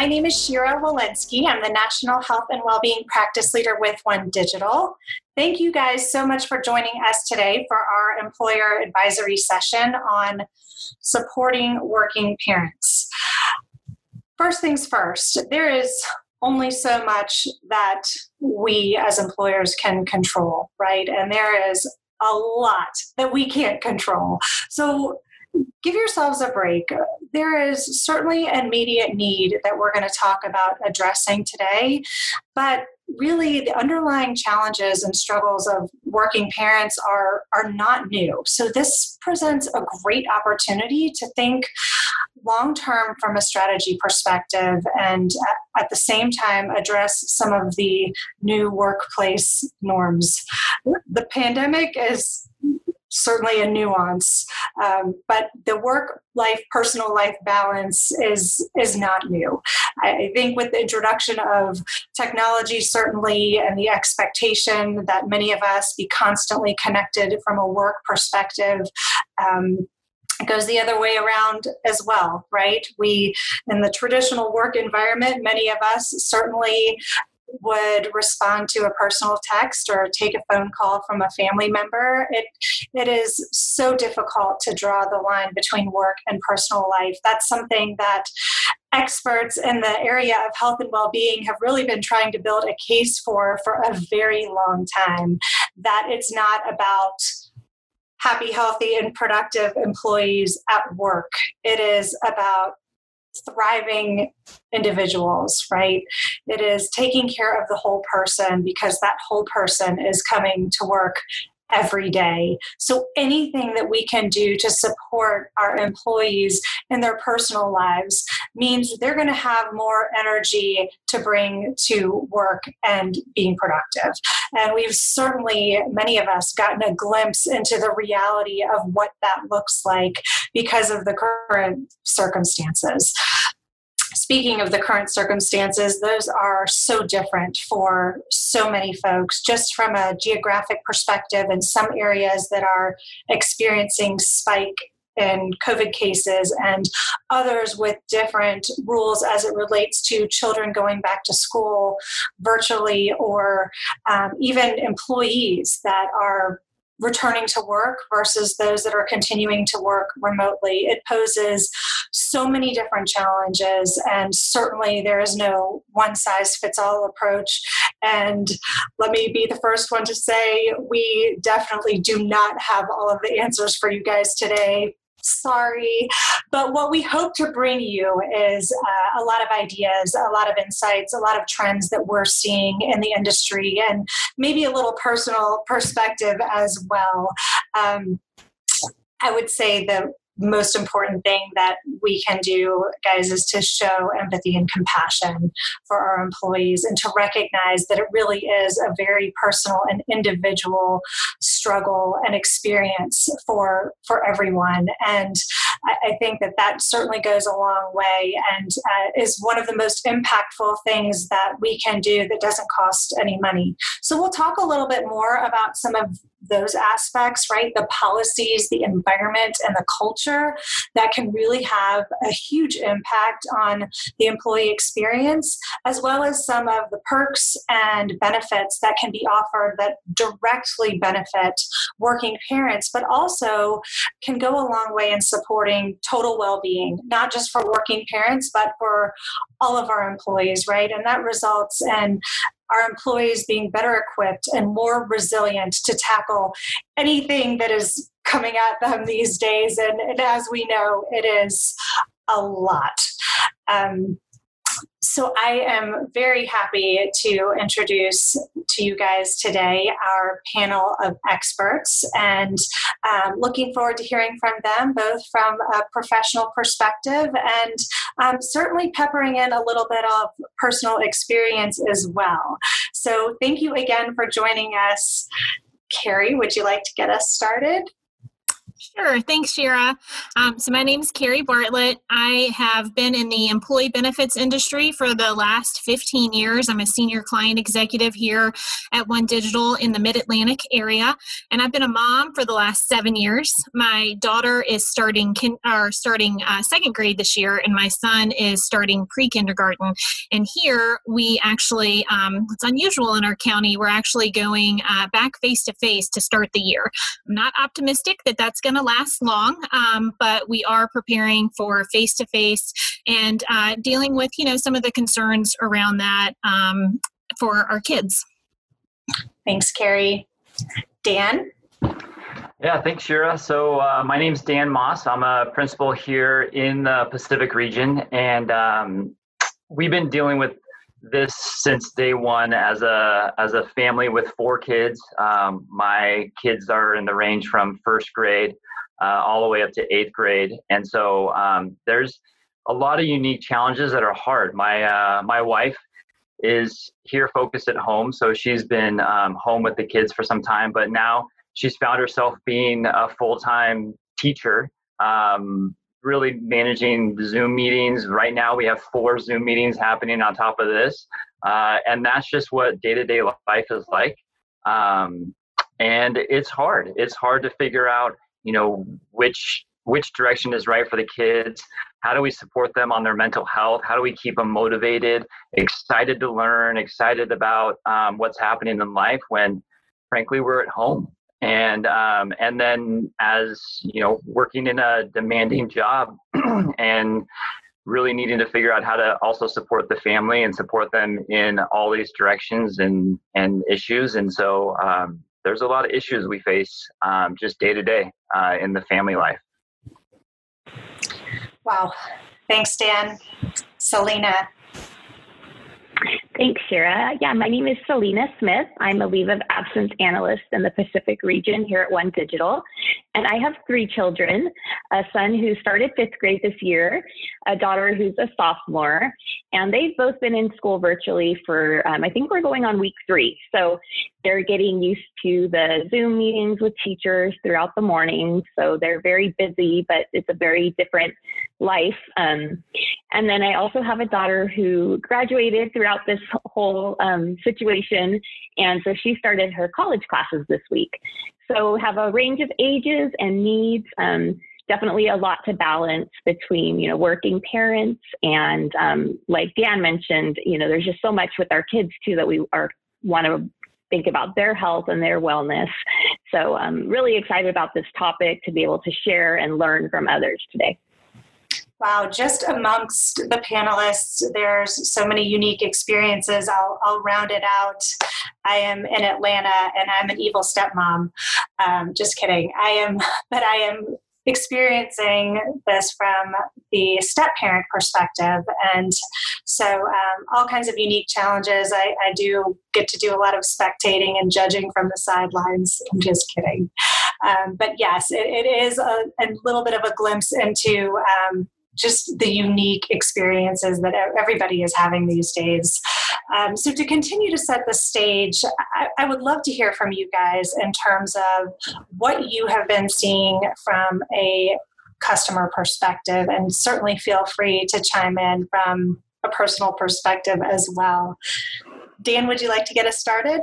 My name is Shira Walensky. I'm the National Health and Wellbeing Practice Leader with One Digital. Thank you guys so much for joining us today for our employer advisory session on supporting working parents. First things first, there is only so much that we as employers can control, right? And there is a lot that we can't control. So give yourselves a break. There is certainly an immediate need that we're going to talk about addressing today, but really the underlying challenges and struggles of working parents are are not new so this presents a great opportunity to think long term from a strategy perspective and at the same time address some of the new workplace norms the pandemic is certainly a nuance. Um, but the work life personal life balance is is not new. I, think with the introduction of technology, certainly, and the expectation that many of us be constantly connected from a work perspective. Um, it goes the other way around as well, right? We, in the traditional work environment, many of us certainly would respond to a personal text or take a phone call from a family member. It it is so difficult to draw the line between work and personal life. That's something that experts in the area of health and well-being have really been trying to build a case for for a very long time that it's not about happy healthy and productive employees at work it is about thriving individuals, right? It is taking care of the whole person because that whole person is coming to work every day. So anything that we can do to support our employees in their personal lives means they're going to have more energy to bring to work and being productive. And we've certainly, many of us, gotten a glimpse into the reality of what that looks like because of the current circumstances speaking of the current circumstances, those are so different for so many folks, just from a geographic perspective, in some areas that are experiencing spike in COVID cases, and others with different rules as it relates to children going back to school virtually, or um, even employees that are returning to work versus those that are continuing to work remotely. It poses so many different challenges, and certainly there is no one size fits all approach. And let me be the first one to say we definitely do not have all of the answers for you guys today sorry. But what we hope to bring you is uh, a lot of ideas, a lot of insights, a lot of trends that we're seeing in the industry, and maybe a little personal perspective as well. Um, I would say the most important thing that we can do, guys, is to show empathy and compassion for our employees and to recognize that it really is a very personal and individual struggle and experience for for everyone. And I, I think that that certainly goes a long way and uh, is one of the most impactful things that we can do that doesn't cost any money. So we'll talk a little bit more about some of those aspects, right? The policies, the environment, and the culture that can really have a huge impact on the employee experience, as well as some of the perks and benefits that can be offered that directly benefit working parents, but also can go a long way in supporting total well being, not just for working parents, but for all of our employees, right? And that results in our employees being better equipped and more resilient to tackle anything that is coming at them these days. And, and as we know, it is a lot. Um, so I am very happy to introduce to you guys today our panel of experts and um, looking forward to hearing from them both from a professional perspective and um, certainly peppering in a little bit of personal experience as well. So thank you again for joining us. Carrie, would you like to get us started? Sure. Thanks, Shira. Um, so, my name is Carrie Bartlett. I have been in the employee benefits industry for the last 15 years. I'm a senior client executive here at One Digital in the Mid Atlantic area, and I've been a mom for the last seven years. My daughter is starting kin- or starting uh, second grade this year, and my son is starting pre kindergarten. And here we actually, um, it's unusual in our county, we're actually going uh, back face to face to start the year. I'm not optimistic that that's going to last long, um, but we are preparing for face to face and uh, dealing with you know some of the concerns around that um, for our kids. Thanks, Carrie. Dan. Yeah, thanks, Shira. So uh, my name's Dan Moss. I'm a principal here in the Pacific region, and um, we've been dealing with this since day one as a as a family with four kids. Um, my kids are in the range from first grade uh, all the way up to eighth grade, and so um, there's a lot of unique challenges that are hard. My uh, my wife is here focused at home, so she's been um, home with the kids for some time, but now she's found herself being a full time teacher. Um, really managing Zoom meetings. Right now, we have four Zoom meetings happening on top of this, uh, and that's just what day to day life is like. Um, and it's hard. It's hard to figure out, you know, which which direction is right for the kids. How do we support them on their mental health? How do we keep them motivated, excited to learn, excited about um, what's happening in life when, frankly, we're at home and um, and then as you know working in a demanding job and really needing to figure out how to also support the family and support them in all these directions and and issues. And so um, there's a lot of issues we face um, just day to day uh, in the family life. Wow. Thanks dan. Selena Thanks, Shira. Yeah, my name is Selena Smith. I'm a leave of absence analyst in the Pacific region here at One Digital. And I have three children a son who started fifth grade this year, a daughter who's a sophomore, and they've both been in school virtually for, um, I think we're going on week three. So they're getting used to the Zoom meetings with teachers throughout the morning. So they're very busy, but it's a very different life. Um, and then I also have a daughter who graduated throughout this whole um, situation. And so she started her college classes this week. So have a range of ages and needs. Um, definitely a lot to balance between you know working parents and um, like Dan mentioned, you know there's just so much with our kids too that we are want to think about their health and their wellness. So I'm really excited about this topic to be able to share and learn from others today. Wow, just amongst the panelists, there's so many unique experiences. I'll, I'll round it out. I am in Atlanta and I'm an evil stepmom. Um, just kidding. I am, but I am experiencing this from the step parent perspective. And so, um, all kinds of unique challenges. I, I, do get to do a lot of spectating and judging from the sidelines. I'm just kidding. Um, but yes, it, it is a, a, little bit of a glimpse into um, just the unique experiences that everybody is having these days. Um, so, to continue to set the stage, I, I, would love to hear from you guys in terms of what you have been seeing from a customer perspective, and certainly feel free to chime in from a personal perspective as well. Dan, would you like to get us started?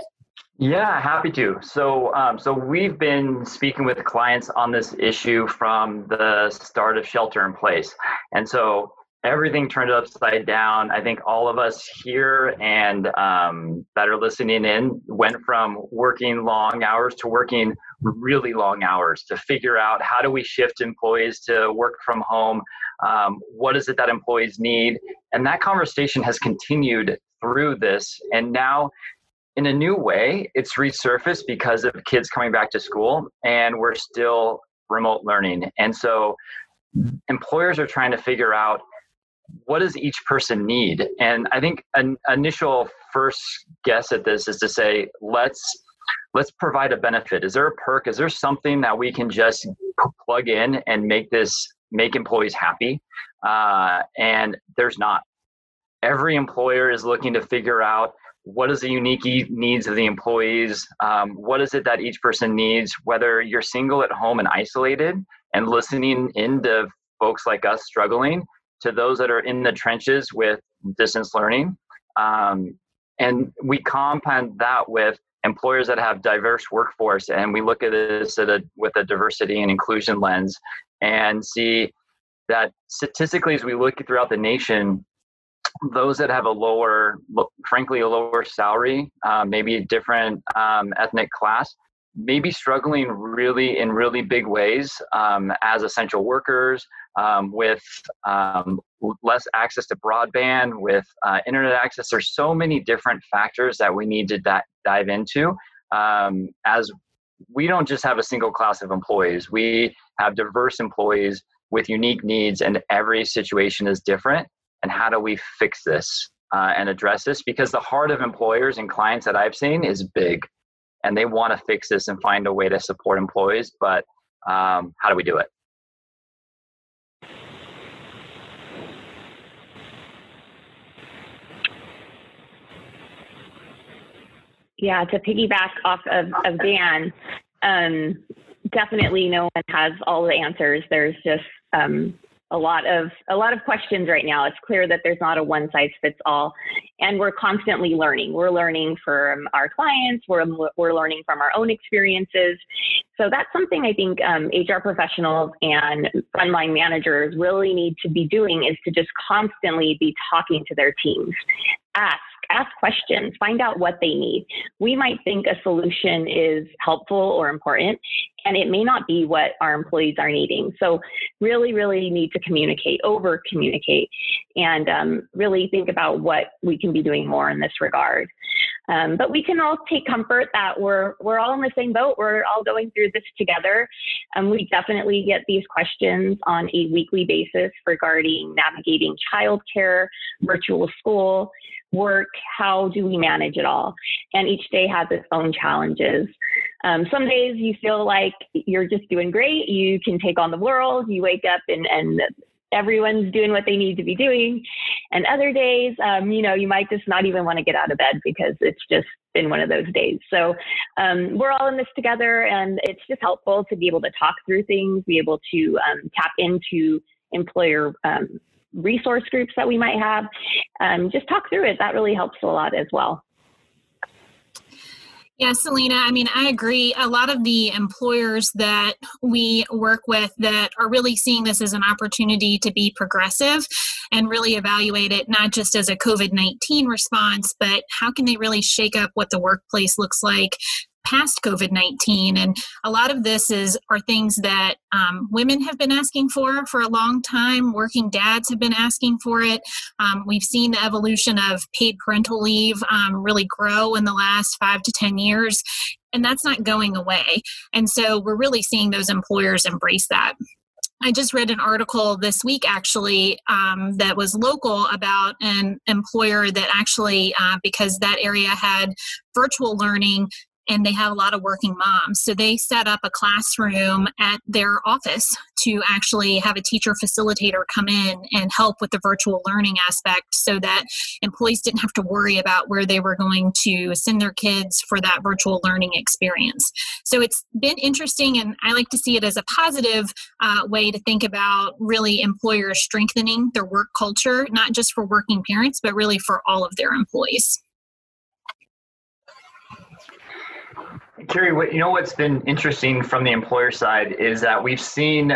Yeah, happy to. So, um, so we've been speaking with clients on this issue from the start of shelter in place, and so everything turned upside down. I think all of us here and um, that are listening in went from working long hours to working really long hours to figure out how do we shift employees to work from home. Um, what is it that employees need? And that conversation has continued through this, and now in a new way, it's resurfaced because of kids coming back to school and we're still remote learning. And so employers are trying to figure out what does each person need? And I think an initial first guess at this is to say, let's let's provide a benefit. Is there a perk? Is there something that we can just plug in and make this make employees happy? Uh, and there's not. Every employer is looking to figure out what is the unique needs of the employees? Um, what is it that each person needs? Whether you're single at home and isolated and listening into folks like us struggling to those that are in the trenches with distance learning. Um, and we compound that with employers that have diverse workforce and we look at this at a, with a diversity and inclusion lens and see that statistically as we look throughout the nation those that have a lower, frankly, a lower salary, uh, maybe a different um, ethnic class, may be struggling really in really big ways um, as essential workers um, with um, less access to broadband, with uh, internet access. There's so many different factors that we need to di- dive into um, as we don't just have a single class of employees. We have diverse employees with unique needs, and every situation is different and how do we fix this uh, and address this? Because the heart of employers and clients that i've seen is big and they want to fix this and find a way to support employees but um, how do we do it? Yeah to piggyback off of, of dan um, definitely no one has all the answers. There's just um, a lot of a lot of questions right now. It's clear that there's not a one size fits all, and we're constantly learning. We're learning from our clients. We're we're learning from our own experiences. So that's something I think um, HR professionals and frontline managers really need to be doing is to just constantly be talking to their teams. Ask ask questions, find out what they need. We might think a solution is helpful or important, and it may not be what our employees are needing. So, really, really need to communicate, over communicate, and um, really think about what we can be doing more in this regard. Um, but we can all take comfort that we're we're all in the same boat. We're all going through this together. Um, we definitely get these questions on a weekly basis regarding navigating childcare, virtual school, work. How do we manage it all? And each day has its own challenges. Um, some days you feel like you're just doing great. You can take on the world. You wake up and, and everyone's doing what they need to be doing. And other days, um, you know, you might just not even want to get out of bed because it's just been one of those days. So um, we're all in this together, and it's just helpful to be able to talk through things, be able to um, tap into employer um, resource groups that we might have. Um, just talk through it. That really helps a lot as well. Yeah, Selena, I mean, I agree. A lot of the employers that we work with that are really seeing this as an opportunity to be progressive and really evaluate it not just as a COVID 19 response, but how can they really shake up what the workplace looks like past COVID 19. And a lot of this is are things that um, women have been asking for for a long time. Working dads have been asking for it. Um, we've seen the evolution of paid parental leave um, really grow in the last five to 10 years. And that's not going away. And so we're really seeing those employers embrace that. I just read an article this week actually um, that was local about an employer that actually, uh, because that area had virtual learning, and they have a lot of working moms. So they set up a classroom at their office to actually have a teacher facilitator come in and help with the virtual learning aspect so that employees didn't have to worry about where they were going to send their kids for that virtual learning experience. So it's been interesting, and I like to see it as a positive uh, way to think about really employers strengthening their work culture, not just for working parents, but really for all of their employees. What, you know what's been interesting from the employer side is that we've seen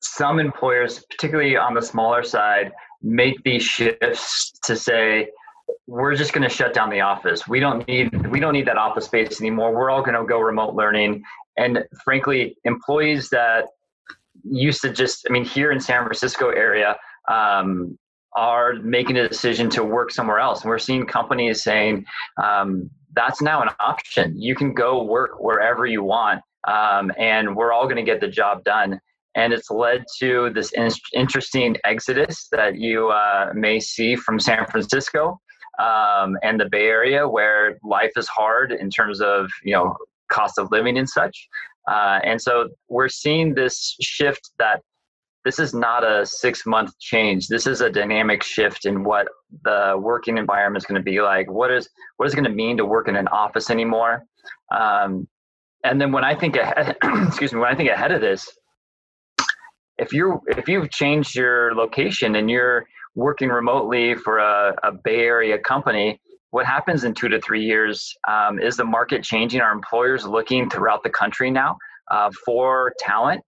some employers, particularly on the smaller side, make these shifts to say, we're just going to shut down the office. We don't need we don't need that office space anymore. We're all going to go remote learning. And frankly, employees that used to just, I mean, here in San Francisco area, um, are making a decision to work somewhere else. And we're seeing companies saying, um, that's now an option. You can go work wherever you want, um, and we're all going to get the job done. And it's led to this in- interesting exodus that you uh, may see from San Francisco um, and the Bay Area, where life is hard in terms of you know cost of living and such. Uh, and so we're seeing this shift that this is not a six month change. This is a dynamic shift in what the working environment is going to be like. What is what is it going to mean to work in an office anymore? Um, and then when I think ahead, excuse me, when I think ahead of this, if you're if you've changed your location and you're working remotely for a, a Bay Area company, what happens in two to three years? Um, is the market changing? Are employers looking throughout the country now uh, for talent?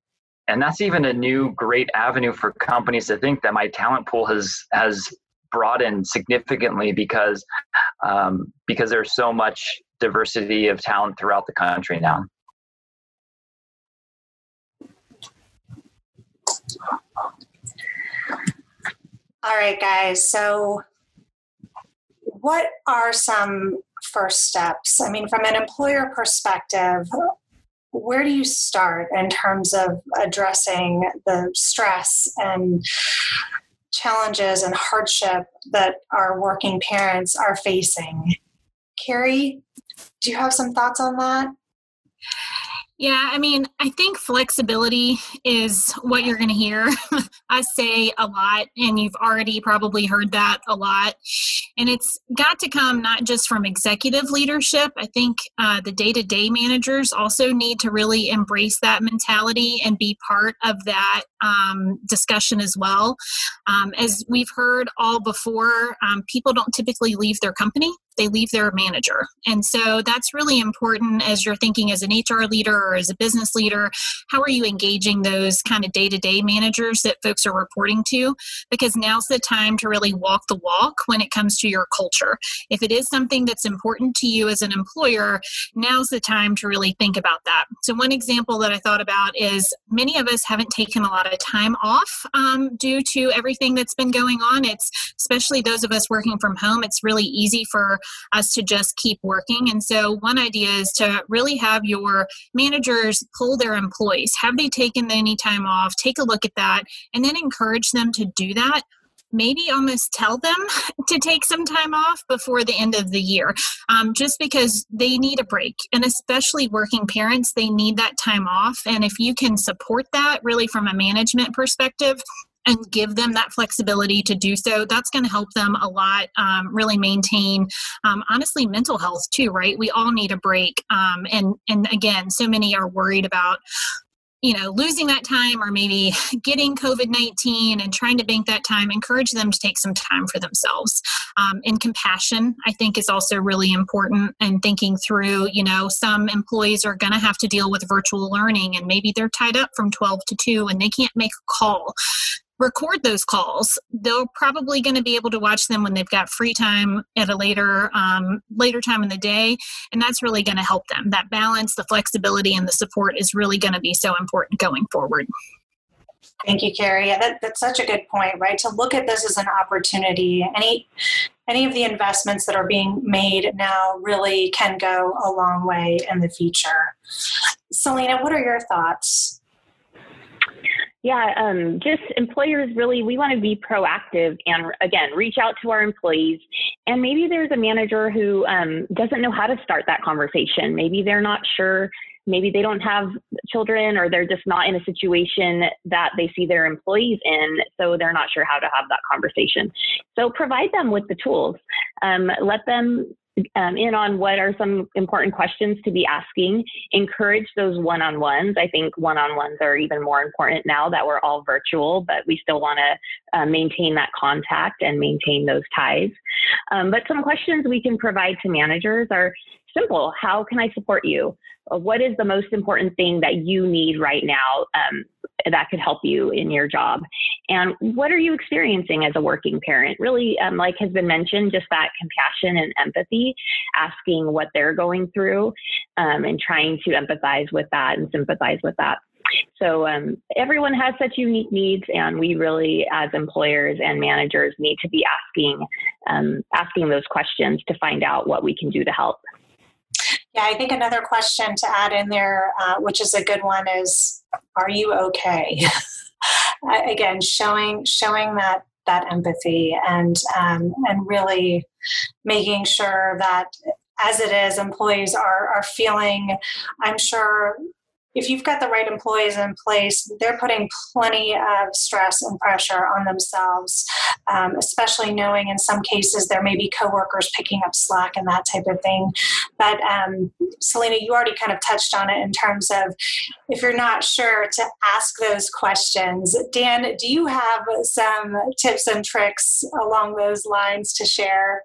And that's even a new great avenue for companies to think that my talent pool has has broadened significantly because um, because there's so much diversity of talent throughout the country now. All right, guys. So, what are some first steps? I mean, from an employer perspective, where do you start in terms of addressing the stress and challenges and hardship that our working parents are facing? Carrie, do you have some thoughts on that? Yeah, I mean, I think flexibility is what you're going to hear us say a lot, and you've already probably heard that a lot. And it's got to come not just from executive leadership. I think uh, the day to day managers also need to really embrace that mentality and be part of that um, discussion as well. Um, as we've heard all before, um, people don't typically leave their company they leave their manager. And so that's really important as you're thinking as an HR leader or as a business leader. How are you engaging those kind of day to day managers that folks are reporting to? Because now's the time to really walk the walk when it comes to your culture. If it is something that's important to you as an employer, now's the time to really think about that. So, one example that I thought about is many of us haven't taken a lot of time off um, due to everything that's been going on. It's especially those of us working from home, it's really easy for us to just keep working. And so, one idea is to really have your managers pull their employees. Have they taken any time off? Take a look at that and then encourage them to do that maybe almost tell them to take some time off before the end of the year um, just because they need a break and especially working parents they need that time off and if you can support that really from a management perspective and give them that flexibility to do so that's going to help them a lot um, really maintain um, honestly mental health too right? We all need a break um, and and again so many are worried about you know losing that time or maybe getting covid-19 and trying to bank that time encourage them to take some time for themselves. Um, and compassion i think is also really important and thinking through you know some employees are going to have to deal with virtual learning and maybe they're tied up from 12 to 2 and they can't make a call record those calls. They're probably going to be able to watch them when they've got free time at a later um, later time in the day, and that's really going to help them. That balance, the flexibility, and the support is really going to be so important going forward. Thank you, Carrie. That, that's such a good point, right? To look at this as an opportunity. Any any of the investments that are being made now really can go a long way in the future. Selena, what are your thoughts? Yeah, um, just employers really, we want to be proactive and again, reach out to our employees. And maybe there's a manager who um, doesn't know how to start that conversation. Maybe they're not sure. Maybe they don't have children or they're just not in a situation that they see their employees in. So they're not sure how to have that conversation. So provide them with the tools. Um, let them um, in on what are some important questions to be asking. Encourage those one on ones. I think one on ones are even more important now that we're all virtual, but we still want to uh, maintain that contact and maintain those ties. Um, but some questions we can provide to managers are simple How can I support you? What is the most important thing that you need right now? Um, that could help you in your job. And what are you experiencing as a working parent? Really, um, like has been mentioned, just that compassion and empathy, asking what they're going through um, and trying to empathize with that and sympathize with that. So um, everyone has such unique needs, and we really, as employers and managers, need to be asking um, asking those questions to find out what we can do to help. Yeah, I think another question to add in there, uh, which is a good one, is Are you okay? Again, showing showing that that empathy and um, and really making sure that as it is, employees are are feeling. I'm sure if you've got the right employees in place, they're putting plenty of stress and pressure on themselves, um, especially knowing in some cases there may be coworkers picking up slack and that type of thing. But um, Selena, you already kind of touched on it in terms of if you're not sure to ask those questions. Dan, do you have some tips and tricks along those lines to share?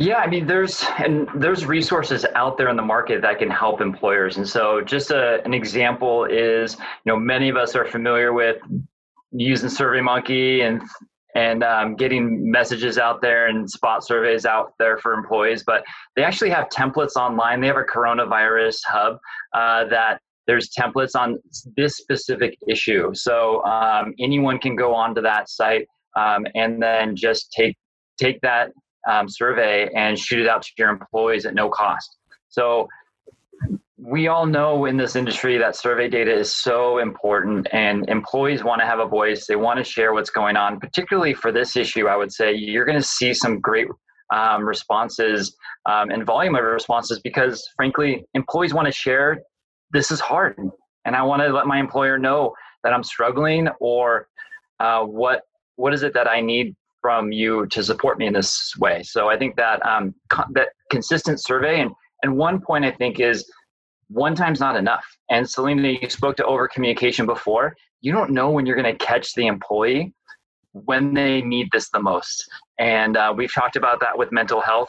Yeah, I mean, there's and there's resources out there in the market that can help employers. And so, just a, an example is, you know, many of us are familiar with using SurveyMonkey and and um, getting messages out there and spot surveys out there for employees. But they actually have templates online. They have a coronavirus hub uh, that there's templates on this specific issue. So um, anyone can go onto that site um, and then just take take that um, survey and shoot it out to your employees at no cost. So we all know in this industry that survey data is so important and employees want to have a voice they want to share what's going on particularly for this issue i would say you're going to see some great um, responses um, and volume of responses because frankly employees want to share this is hard and i want to let my employer know that i'm struggling or uh, what what is it that i need from you to support me in this way. So I think that um, co- that consistent survey and and one point I think is one time's not enough. And Selena, you spoke to over communication before. You don't know when you're going to catch the employee when they need this the most. And uh, we've talked about that with mental health.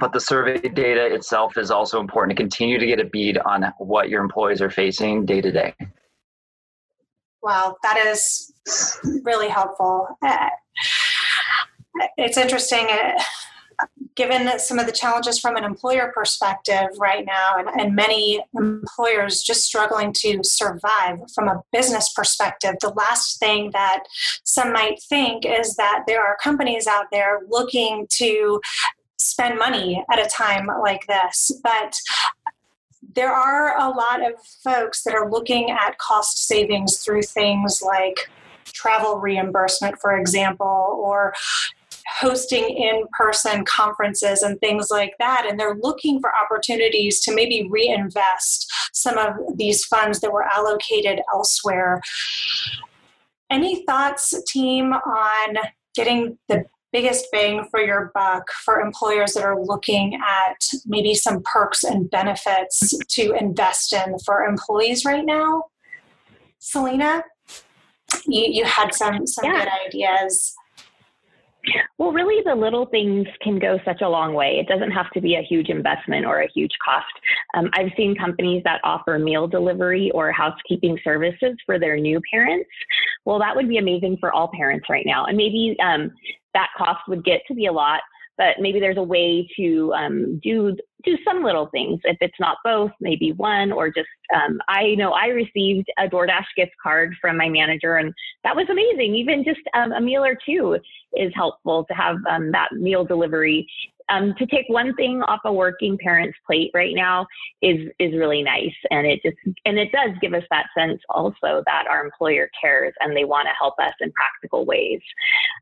But the survey data itself is also important to continue to get a bead on what your employees are facing day to day. Wow, that is really helpful. It's interesting. Uh, given some of the challenges from an employer perspective right now, and, and, many employers just struggling to survive from a business perspective, the last thing that some might think is that there are companies out there looking to spend money at a time like this. But there are a lot of folks that are looking at cost savings through things like travel reimbursement, for example, or hosting in person conferences and things like that. And they're looking for opportunities to maybe reinvest some of these funds that were allocated elsewhere. Any thoughts, team, on getting the biggest bang for your buck for employers that are looking at maybe some perks and benefits to invest in for employees right now? Selena, you, you had some, some yeah. good ideas. Well, really, the little things can go such a long way. It doesn't have to be a huge investment or a huge cost. Um, I've seen companies that offer meal delivery or housekeeping services for their new parents. Well, that would be amazing for all parents right now. And maybe um, that cost would get to be a lot, but maybe there's a way to um, do do some little things. If it's not both, maybe one, or just um, I know I received a DoorDash gift card from my manager, and that was amazing. Even just um, a meal or two is helpful to have um, that meal delivery um, to take one thing off a working parent's plate right now is is really nice, and it just and it does give us that sense also that our employer cares and they want to help us in practical ways.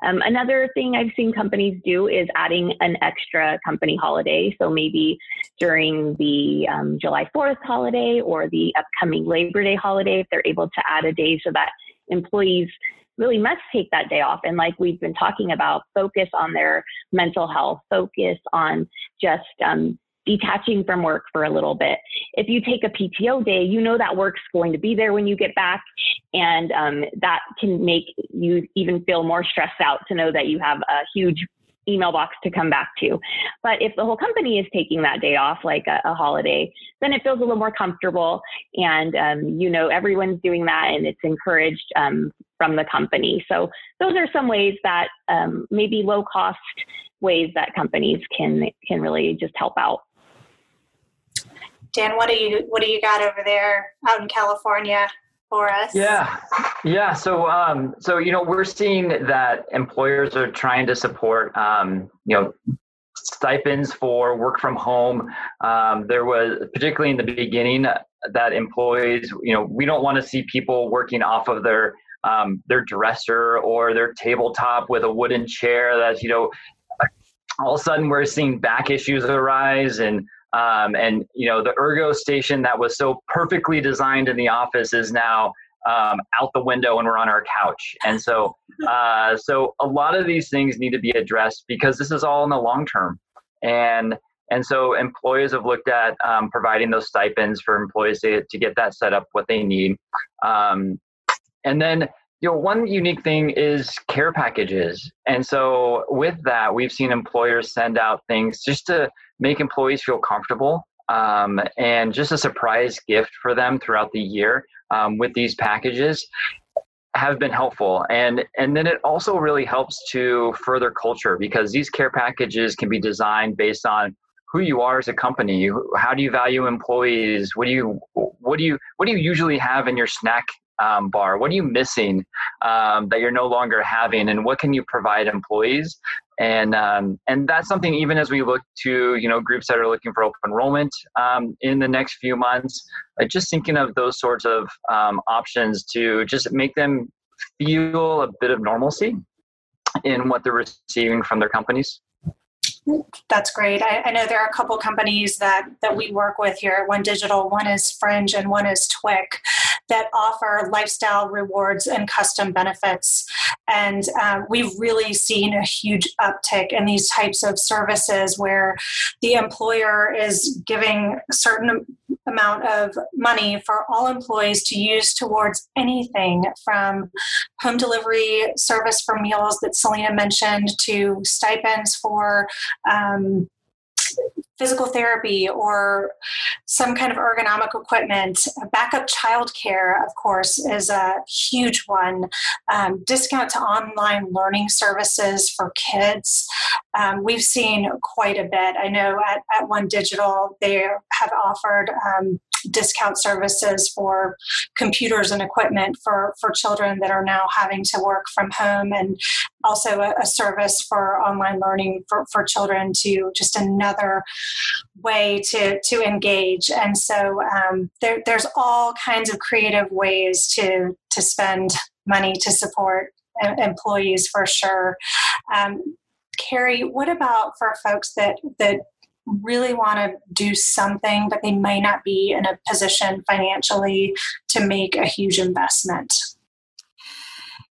Um, another thing I've seen companies do is adding an extra company holiday. So maybe during the um, July 4th holiday or the upcoming Labor Day holiday, if they're able to add a day so that employees really must take that day off. And like we've been talking about, focus on their mental health, focus on just um, detaching from work for a little bit. If you take a PTO day, you know that work's going to be there when you get back. And um, that can make you even feel more stressed out to know that you have a huge email box to come back to. But if the whole company is taking that day off, like a, a holiday, then it feels a little more comfortable. And, um, you know, everyone's doing that and it's encouraged um, from the company. So those are some ways that um, maybe low cost ways that companies can, can really just help out. Dan, what do you what do you got over there out in California? For us? Yeah, yeah. So, um, so you know, we're seeing that employers are trying to support, um, you know, stipends for work from home. Um, there was particularly in the beginning that employees, you know, we don't want to see people working off of their um, their dresser or their tabletop with a wooden chair. That you know, all of a sudden we're seeing back issues arise and Um, and you know, the ergo station that was so perfectly designed in the office is now um, out the window and we're on our couch. And so, uh, so a lot of these things need to be addressed because this is all in the long term. And and so employers have looked at um, providing those stipends for employees to, to get that set up what they need. Um, and then you know one unique thing is care packages. And so with that we've seen employers send out things just to make employees feel comfortable um, and just a surprise gift for them throughout the year um, with these packages have been helpful. And and then it also really helps to further culture because these care packages can be designed based on who you are as a company. How do you value employees? What do you what do you what do you usually have in your snack um, bar? What are you missing um, that you're no longer having, and what can you provide employees? And um, and that's something even as we look to you know groups that are looking for open enrollment um, in the next few months, uh, just thinking of those sorts of um, options to just make them feel a bit of normalcy in what they're receiving from their companies. That's great. I, I, know there are a couple companies that that we work with here One Digital. One is Fringe and one is Twic that offer lifestyle rewards and custom benefits. And um, we've really seen a huge uptick in these types of services where the employer is giving a certain amount of money for all employees to use towards anything from home delivery service for meals that Selena mentioned to stipends for um, physical therapy or some kind of ergonomic equipment. Backup childcare, of course, is a huge one. Um, discount to online learning services for kids. Um, we've seen quite a bit. I know at, at One Digital, they have offered um, discount services for computers and equipment for, for children that are now having to work from home and also a, a service for online learning for, for children to just another way to, to engage. And so um, there, there's all kinds of creative ways to, to spend money to support employees for sure. Um, Carrie, what about for folks that that really want to do something, but they might not be in a position financially to make a huge investment.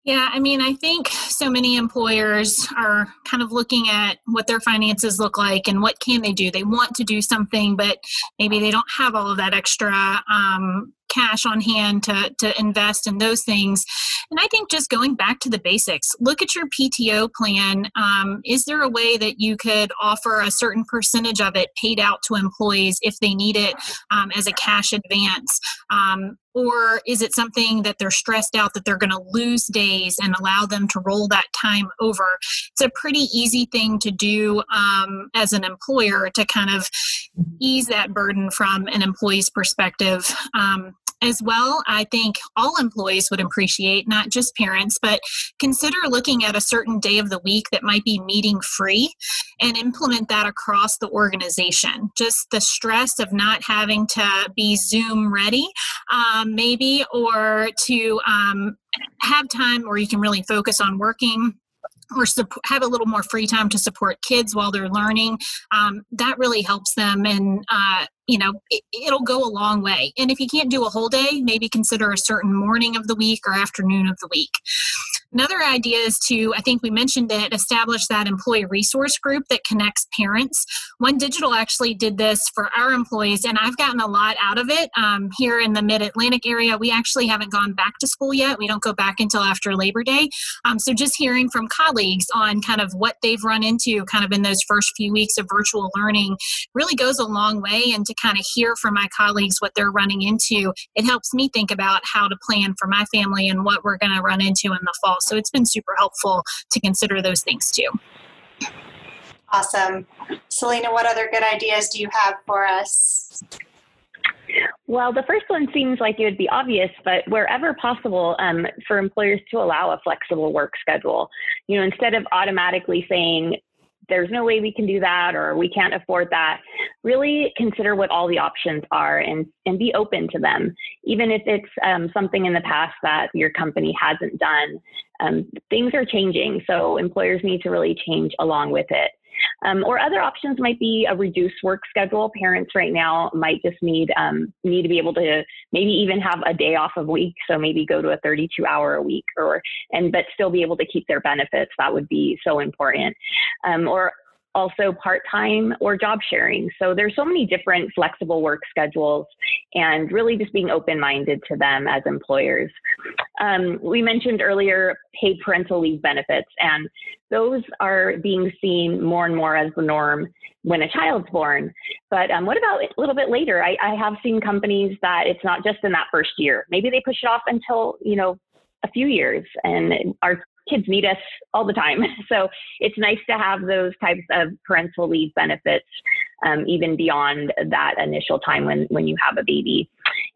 Yeah, I mean, I think so many employers are kind of looking at what their finances look like and what can they do. They want to do something, but maybe they don't have all of that extra um, cash on hand to, to invest in those things. And I think just going back to the basics, look at your PTO plan. Um, is there a way that you could offer a certain percentage of it paid out to employees if they need it um, as a cash advance? Um, or is it something that they're stressed out that they're going to lose days and allow them to roll that time over? It's a pretty easy thing to do um, as an employer to kind of ease that burden from an employee's perspective. Um, as well, I think all employees would appreciate, not just parents, but consider looking at a certain day of the week that might be meeting free and implement that across the organization. Just the stress of not having to be Zoom ready, um, maybe, or to um, have time where you can really focus on working or have a little more free time to support kids while they're learning um, that really helps them and uh, you know it, will go a long way. And if you can't do a whole day maybe consider a certain morning of the week or afternoon of the week another idea is to i think we mentioned it establish that employee resource group that connects parents. One digital actually did this for our employees and i've gotten a lot out of it. Um, here in the mid-atlantic area we actually haven't gone back to school yet. We don't go back until after labor day. Um, so just hearing from colleagues on kind of what they've run into kind of in those first few weeks of virtual learning really goes a long way and to kind of hear from my colleagues what they're running into, it helps me think about how to plan for my family and what we're going to run into in the fall. So it's been super helpful to consider those things too. Awesome. Selena, what other good ideas do you have for us? Well, the first one seems like it would be obvious, but wherever possible, um, for employers to allow a flexible work schedule. You know, instead of automatically saying there's no way we can do that or we can't afford that. Really consider what all the options are and and be open to them. Even if it's um, something in the past that your company hasn't done um, things are changing so employers need to really change along with it Um, or other options might be a reduced work schedule. Parents right now might just need um, need to be able to maybe even have a day off a week. So maybe go to a 32 hour a week, or and but still be able to keep their benefits. That would be so important. Um, or also part-time or job sharing. So there's so many different flexible work schedules and really just being open-minded to them as employers. Um, we mentioned earlier paid parental leave benefits and those are being seen more and more as the norm when a child's born. But um, what about a little bit later? I, I have seen companies that it's not just in that first year. Maybe they push it off until, you know, a few years and our kids need us all the time. So it's nice to have those types of parental leave benefits um, even beyond that initial time when, when you have a baby.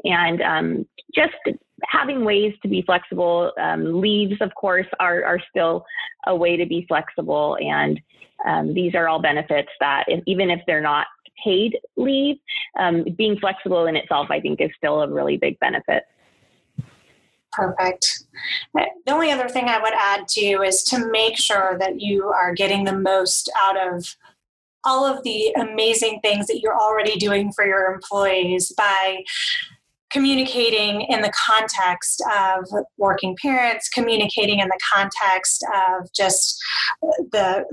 And um, just having ways to be flexible. Um, leaves, of course, are, are still a way to be flexible. And um, these are all benefits that, even if they're not paid leave, um, being flexible in itself, I think, is still a really big benefit. Perfect. Uh, the only other thing I would add to you is to make sure that you are getting the most out of all of the amazing things that you're already doing for your employees by communicating in the context of working parents, communicating in the context of just the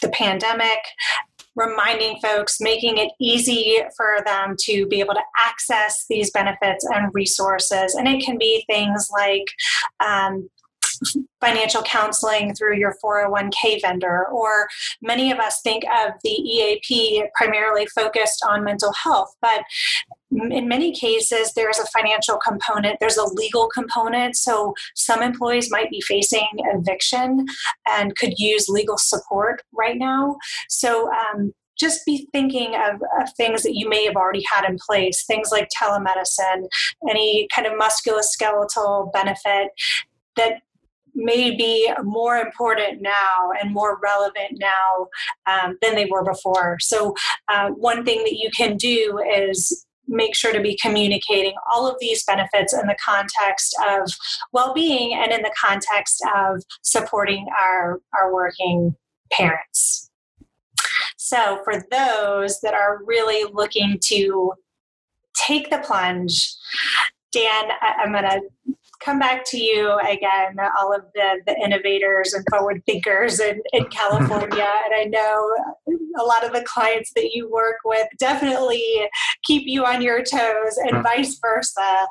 the pandemic, reminding folks, making it easy for them to be able to access these benefits and resources. And it can be things like um, financial counseling through your 401k vendor, or many of us think of the EAP primarily focused on mental health, but in many cases there's a financial component there's a legal component so some employees might be facing eviction and could use legal support right now. So um, just be thinking of, of, things that you may have already had in place, things like telemedicine, any kind of musculoskeletal benefit that may be more important now and more relevant now um, than they were before. So, uh, one thing that you can do is make sure to be communicating all of these benefits in the context of well-being and in the context of supporting our, our working parents so for those that are really looking to take the plunge dan i'm going to come back to you again, all of the, the innovators and forward thinkers in, in California. and I know a lot of the clients that you work with definitely keep you on your toes and mm-hmm. vice versa.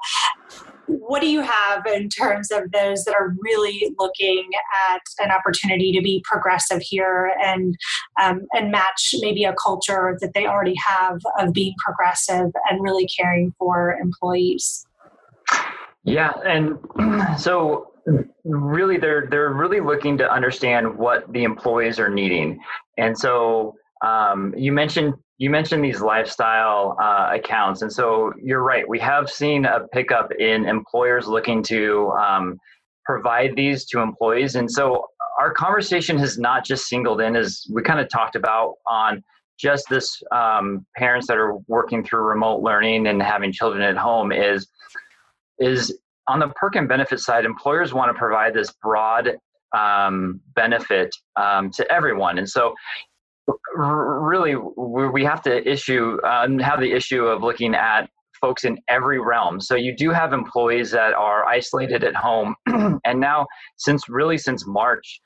What do you have in terms of those that are really looking at an opportunity to be progressive here and um, and match maybe a culture that they already have of being progressive and really caring for employees? Yeah, and so really they're they're really looking to understand what the employees are needing, and so um, you mentioned you mentioned these lifestyle uh, accounts, and so you're right. We have seen a pickup in employers looking to um, provide these to employees, and so our conversation has not just singled in as we kind of talked about on just this um, parents that are working through remote learning and having children at home is is on the perk and benefit side, employers want to provide this broad um, benefit um, to everyone. And so, really, we have to issue um, have the issue of looking at folks in every realm. So you do have employees that are isolated at home, and now since really since March,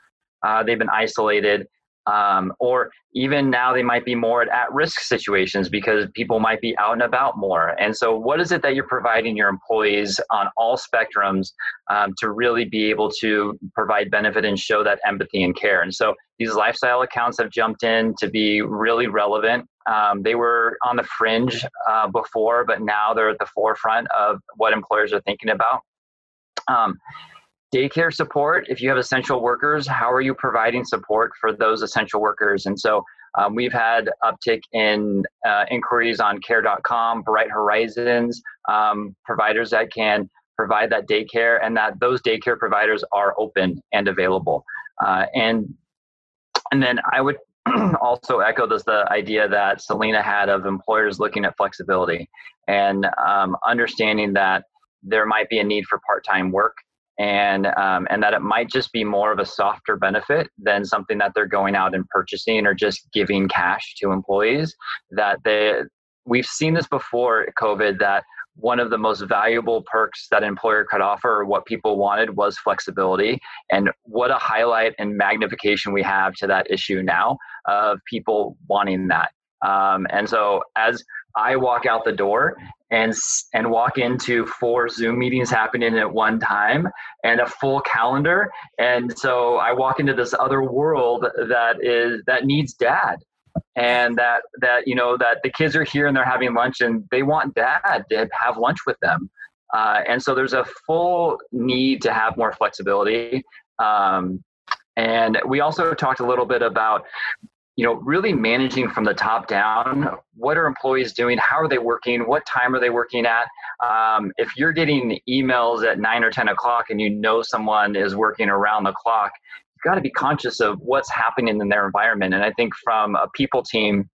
uh, they've been isolated um, or even now they might be more at at-risk situations because people might be out and about more. And so what is it that you're providing your employees on all spectrums um, to really be able to provide benefit and show that empathy and care? And so these lifestyle accounts have jumped in to be really relevant. Um, they were on the fringe uh, before but now they're at the forefront of what employers are thinking about. Um, daycare support. If you have essential workers how are you providing support for those essential workers? And so um, we've had uptick in uh, inquiries on care.com bright horizons um, providers that can provide that daycare and that those daycare providers are open and available. Uh, and and then i would also echo this the idea that selena had of employers looking at flexibility and um, understanding that there might be a need for part-time work and um, and that it might just be more of a softer benefit than something that they're going out and purchasing or just giving cash to employees. That they we've seen this before COVID that one of the most valuable perks that employer could offer or what people wanted was flexibility and what a highlight and magnification we have to that issue now of people wanting that um, and so as I walk out the door and and walk into four Zoom meetings happening at one time and a full calendar. And so I walk into this other world that is that needs dad. And that that you know that the kids are here and they're having lunch and they want dad to have lunch with them. Uh, and so there's a full need to have more flexibility. Um, and we also talked a little bit about you know really managing from the top down what are employees doing? How are they working? What time are they working at? Um, if you're getting emails at 9 or 10 o'clock and you know someone is working around the clock you've got to be conscious of what's happening in their environment. And i think from a people team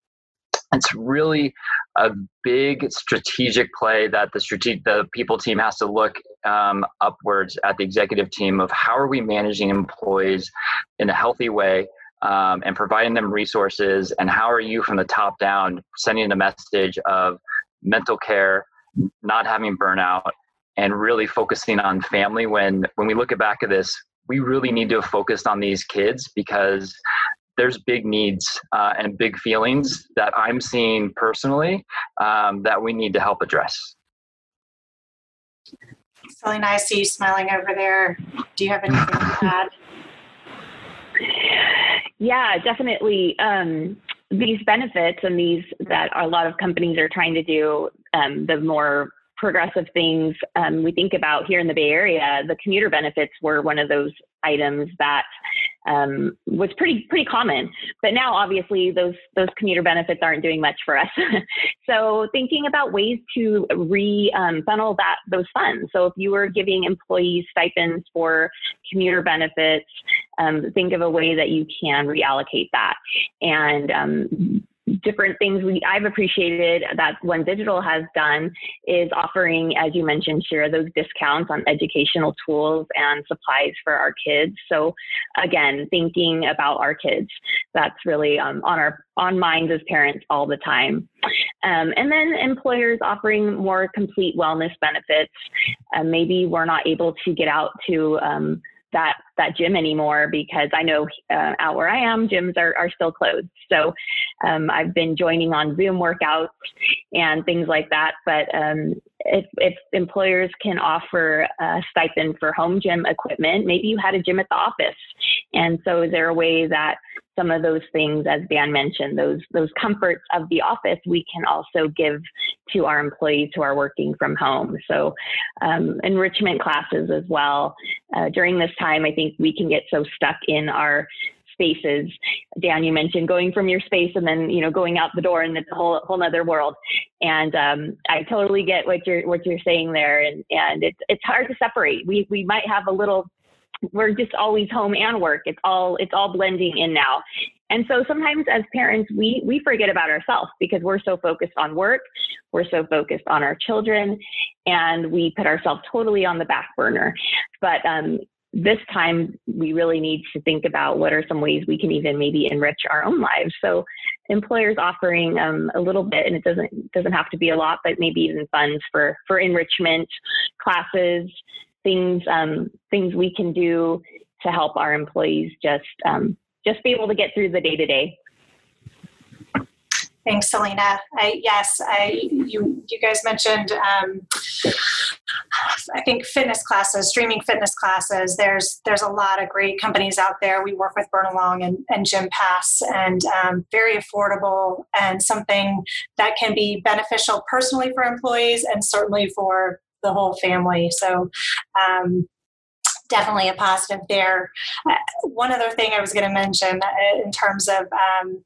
it's really a big strategic play that the strategic the people team has to look um, upwards at the executive team of how are we managing employees in a healthy way um, and providing them resources and how are you from the top down sending the message of mental care not having burnout and really focusing on family when when we look back at this we really need to have focused on these kids because there's big needs uh, and big feelings that i'm seeing personally um, that we need to help address Selena, I see you smiling over there. Do you have anything to add? Yeah, definitely. Um, these benefits and these that a lot of companies are trying to do, um, the more progressive things um, we think about here in the Bay Area, the commuter benefits were one of those items that um, was pretty pretty common. But now, obviously, those those commuter benefits aren't doing much for us. so, thinking about ways to re um, funnel that those funds. So, if you were giving employees stipends for commuter benefits, um, think of a way that you can reallocate that and um, different things we I've appreciated that OneDigital has done is offering, as you mentioned, share those discounts on educational tools and supplies for our kids. So again, thinking about our kids, that's really um, on our on minds as parents all the time. Um, and then employers offering more complete wellness benefits. Uh, maybe we're not able to get out to um, that that gym anymore because I know uh, out where I am, gyms are, are still closed. So um, I've been joining on Zoom workouts and things like that. But um, if, if employers can offer a stipend for home gym equipment, maybe you had a gym at the office. And so is there a way that some of those things, as Dan mentioned, those those comforts of the office, we can also give to our employees who are working from home. So um, enrichment classes as well. Uh, during this time, I think we can get so stuck in our spaces. Dan, you mentioned going from your space and then you know going out the door and it's a whole whole other world. And um, I totally get what you're what you're saying there, and and it's it's hard to separate. We we might have a little we're just always home and work. It's all it's all blending in now. And so sometimes as parents, we we forget about ourselves because we're so focused on work, we're so focused on our children, and we put ourselves totally on the back burner. But um, this time, we really need to think about what are some ways we can even maybe enrich our own lives. So, employers offering um, a little bit, and it doesn't doesn't have to be a lot, but maybe even funds for for enrichment classes, things um, things we can do to help our employees just um, just be able to get through the day to day. Thanks, Selena. I, yes, I, you, you guys mentioned, um, I think fitness classes, streaming fitness classes. There's there's a lot of great companies out there. We work with Burnalong and, and Gympass, and um, very affordable and something that can be beneficial personally for employees and certainly for the whole family. So um, definitely a positive there. Uh, one other thing I was going to mention uh, in terms of um,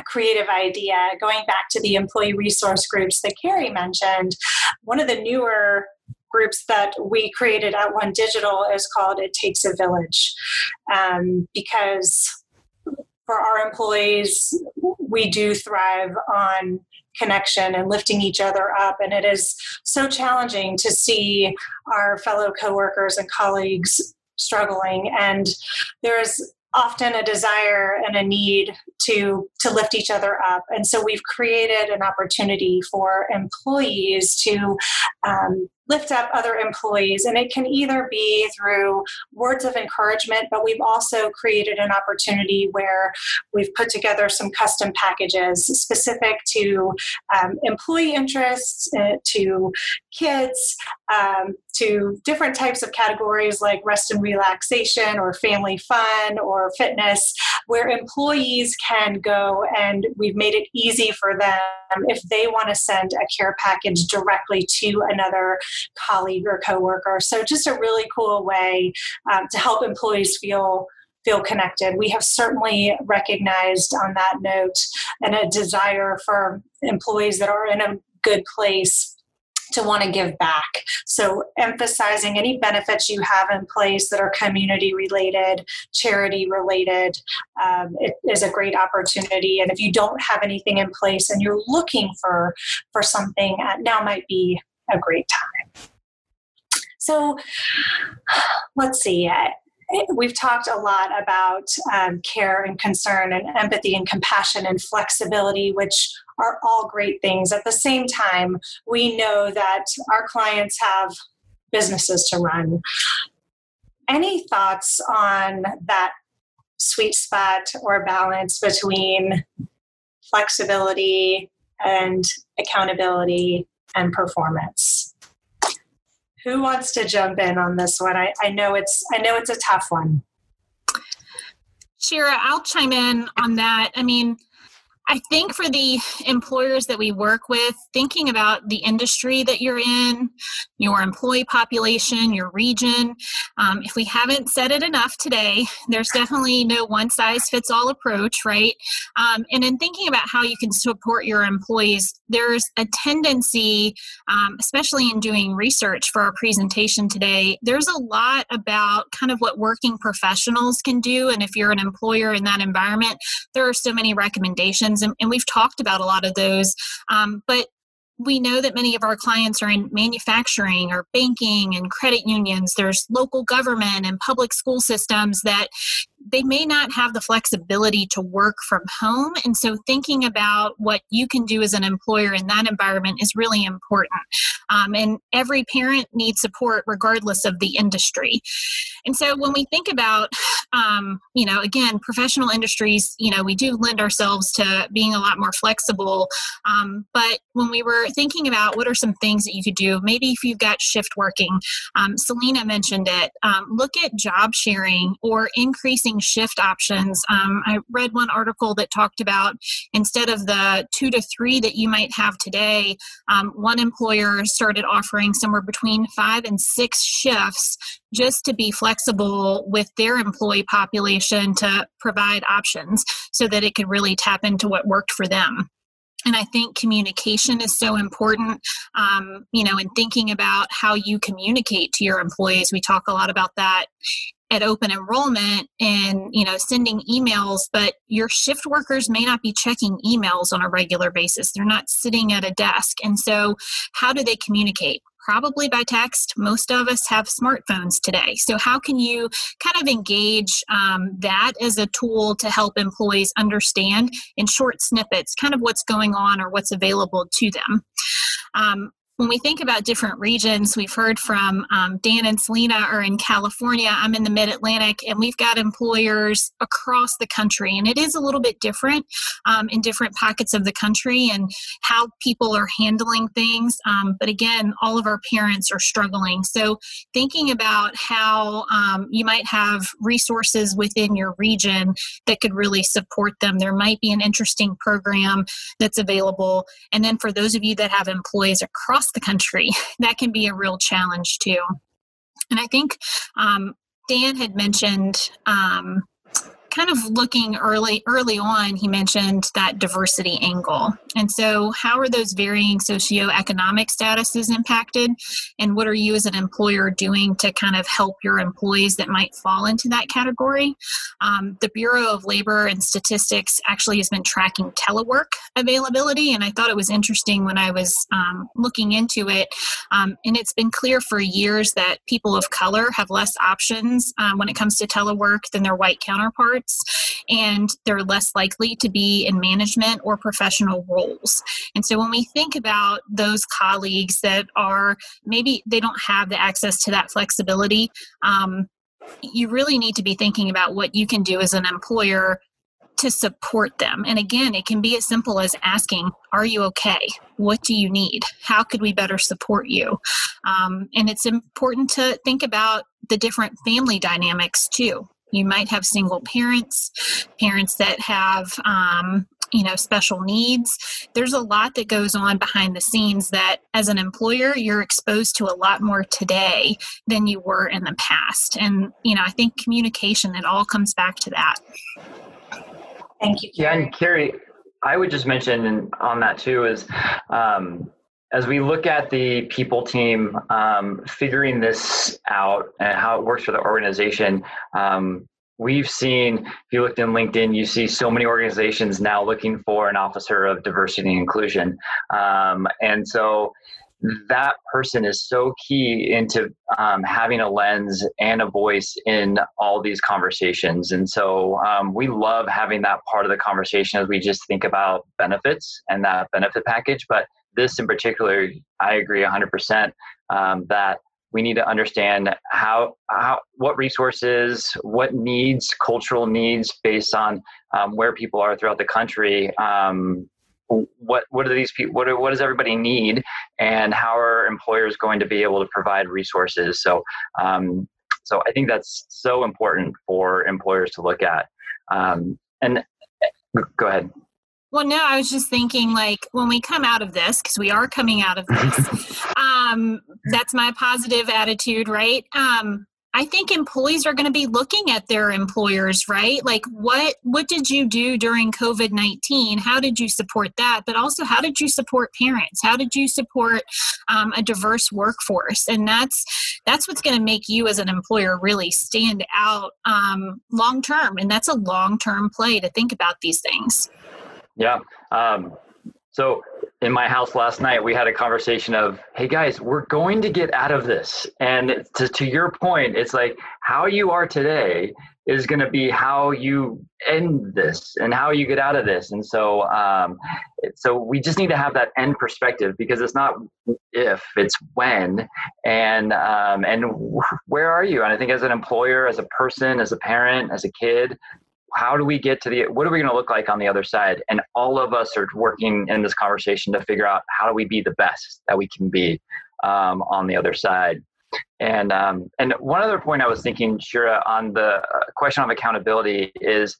a creative idea, going back to the employee resource groups that Carrie mentioned, one of the newer groups that we created at OneDigital is called It Takes a Village um, because for our employees, we do thrive on connection and lifting each other up. And it is so challenging to see our fellow coworkers and colleagues struggling. And there is often a desire and a need to to lift each other up. And so we've created an opportunity for employees to um, lift up other employees. And it can either be through words of encouragement, but we've also created an opportunity where we've put together some custom packages specific to um, employee interests, uh, to kids, um, to different types of categories like rest and relaxation or family fun or fitness, where employees can go and we've made it easy for them if they want to send a care package directly to another colleague or coworker. So just a really cool way um, to help employees feel feel connected. We have certainly recognized on that note and a desire for employees that are in a good place to want to give back. So, emphasizing any benefits you have in place that are community related, charity related, um, is a great opportunity. And if you don't have anything in place and you're looking for for something, uh, now might be a great time. So, let's see. Uh, we've talked a lot about um, care and concern and empathy and compassion and flexibility, which are all great things. At the same time, we know that our clients have businesses to run. Any thoughts on that sweet spot or balance between flexibility and accountability and performance? Who wants to jump in on this one? I, I know it's I know it's a tough one. Shira, I'll chime in on that. I mean, I think for the employers that we work with, thinking about the industry that you're in, your employee population, your region, um, if we haven't said it enough today, there's definitely no one size fits all approach, right? Um, and in thinking about how you can support your employees, there's a tendency, um, especially in doing research for our presentation today, there's a lot about kind of what working professionals can do. And if you're an employer in that environment, there are so many recommendations and, and we've talked about a lot of those. Um, but we know that many of our clients are in manufacturing or banking and credit unions. There's local government and public school systems that they may not have the flexibility to work from home. And so, thinking about what you can do as an employer in that environment is really important. Um, and every parent needs support regardless of the industry. And so, when we think about, um, you know, again, professional industries, you know, we do lend ourselves to being a lot more flexible. Um, but when we were thinking about what are some things that you could do, maybe if you've got shift working, um, Selena mentioned it, um, look at job sharing or increasing shift options. Um, I read one article that talked about instead of the two to three that you might have today, um, one employer started offering somewhere between five and six shifts just to be flexible with their employee population to provide options so that it could really tap into what worked for them and i think communication is so important um, you know in thinking about how you communicate to your employees. We talk a lot about that at open enrollment and you know sending emails but your shift workers may not be checking emails on a regular basis. They're not sitting at a desk. And so how do they communicate probably by text. Most of us have smartphones today. So how can you kind of engage um, that as a tool to help employees understand in short snippets kind of what's going on or what's available to them? Um, when we think about different regions, we've heard from um, Dan and Selena are in California. I'm in the mid Atlantic, and we've got employers across the country. And it is a little bit different um, in different pockets of the country and how people are handling things. Um, but again, all of our parents are struggling. So, thinking about how um, you might have resources within your region that could really support them, there might be an interesting program that's available. And then for those of you that have employees across the country, that can be a real challenge too. And I think um, Dan had mentioned um, kind of looking early early on, he mentioned that diversity angle. And so, how are those varying socioeconomic statuses impacted? And what are you as an employer doing to kind of help your employees that might fall into that category? Um, the Bureau of Labor and Statistics actually has been tracking telework availability, and I thought it was interesting when I was um, looking into it. Um, and it's been clear for years that people of color have less options um, when it comes to telework than their white counterparts, and they're less likely to be in management or professional roles. And so when we think about those colleagues that are maybe they don't have the access to that flexibility, um, you really need to be thinking about what you can do as an employer to support them. And again, it can be as simple as asking, Are you okay? What do you need? How could we better support you? Um, and it's important to think about the different family dynamics too. You might have single parents, parents that have um, you know special needs. There's a lot that goes on behind the scenes that as an employer you're exposed to a lot more today than you were in the past. And you know i think communication it all comes back to that. Thank you yeah and carrie. I would just mention on that too is um, as we look at the people team um, figuring this out and how it works for the organization um, we've seen if you looked in linkedin you see so many organizations now looking for an officer of diversity and inclusion. Um, and so that person is so key into um, having a lens and a voice in all these conversations. And so um, we love having that part of the conversation as we just think about benefits and that benefit package but this in particular i agree 100% um, that we need to understand how, how what resources what needs cultural needs based on um, where people are throughout the country um, what what do these people what, do, what does everybody need and how are employers going to be able to provide resources? So um, so i think that's so important for employers to look at. Um, and go ahead well, no, I was just thinking like when we come out of this, because we are coming out of this, um, that's my positive attitude, right? Um, I think employees are going to be looking at their employers, right? Like what what did you do during COVID-19? How did you support that? But also how did you support parents? How did you support um, a diverse workforce? And that's that's what's going to make you as an employer really stand out um, long term. And that's a long term play to think about these things. Yeah. Um, so in my house last night, we had a conversation of, hey guys, we're going to get out of this. And to, to your point, it's like how you are today is going to be how you end this and how you get out of this. And so, um, so we just need to have that end perspective because it's not if, it's when, and um, and where are you? And I think as an employer, as a person, as a parent, as a kid, how do we get to the what are we going to look like on the other side and all of us are working in this conversation to figure out how do we be the best that we can be um, on the other side and um, and one other point i was thinking shira on the uh, question of accountability is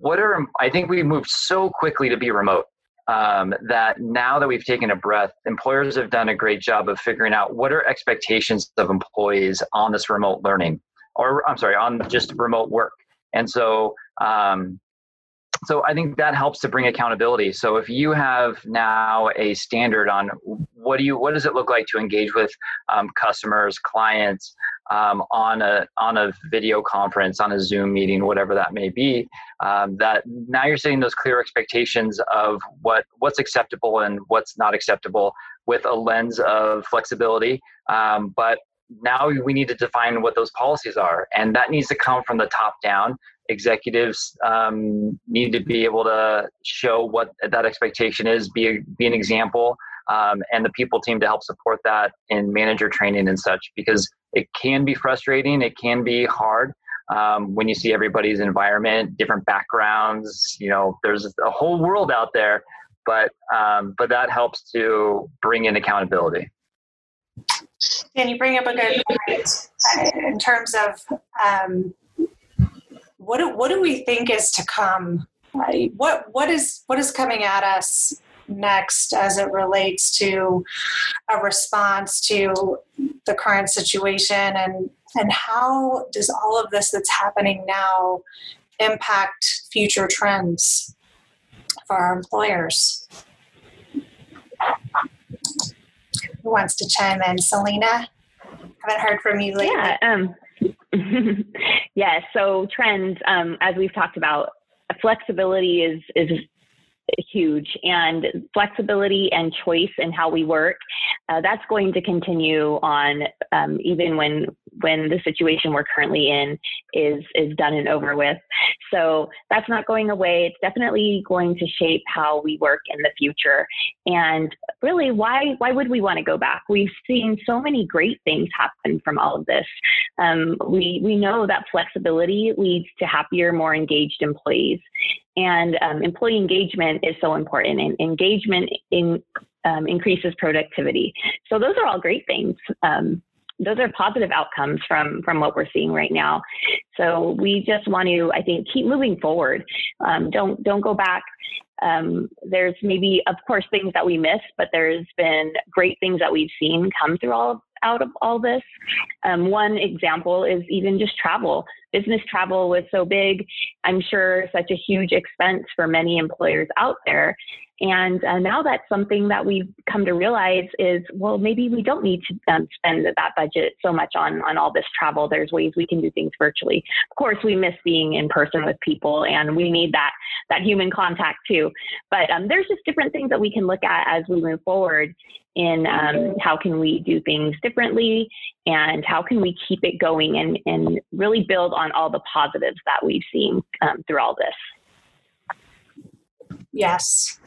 what are i think we moved so quickly to be remote um, that now that we've taken a breath, employers have done a great job of figuring out what are expectations of employees on this remote learning, or I'm sorry, on just remote work. And so, um, so I think that helps to bring accountability. So if you have now a standard on what do you, what does it look like to engage with um, customers, clients um, on a on a video conference, on a Zoom meeting, whatever that may be, um, that now you're setting those clear expectations of what what's acceptable and what's not acceptable with a lens of flexibility, um, but now we need to define what those policies are. And that needs to come from the top down. Executives um, need to be able to show what that expectation is be, a, be an example um, and the people team to help support that in manager training and such because it can be frustrating it can be hard um, when you see everybody's environment different backgrounds you know there's a whole world out there but um, but that helps to bring in accountability and you bring up a good point in terms of um, what do, what do we think is to come? What what is what is coming at us next as it relates to a response to the current situation and and how does all of this that's happening now impact future trends for our employers? Who wants to chime in? Selena? Haven't heard from you lately. Yeah. Um, yeah. So trends, um, as we've talked about, flexibility is is huge. And flexibility and choice in how we work uh, that's going to continue on um, even when when the situation we're currently in is is done and over with. So that's not going away. It's definitely going to shape how we work in the future. And really why why would we want to go back? We've seen so many great things happen from all of this. Um, we we know that flexibility leads to happier more engaged employees and um, employee engagement is so important and engagement in um, increases productivity. So those are all great things. Um, those are positive outcomes from from what we're seeing right now. So we just want to i think keep moving forward. Um, don't don't go back. Um, there's maybe of course things that we miss but there's been great things that we've seen come through all out of all this. Um, one example is even just travel. Business travel was so big i'm sure such a huge expense for many employers out there and uh, now that's something that we've come to realize is, well, maybe we don't need to um, spend that budget so much on, on all this travel. There's ways we can do things virtually. Of course, we miss being in person with people and we need that, that human contact too. But um, there's just different things that we can look at as we move forward in um, how can we do things differently and how can we keep it going and, and really build on all the positives that we've seen um, through all this. Yes.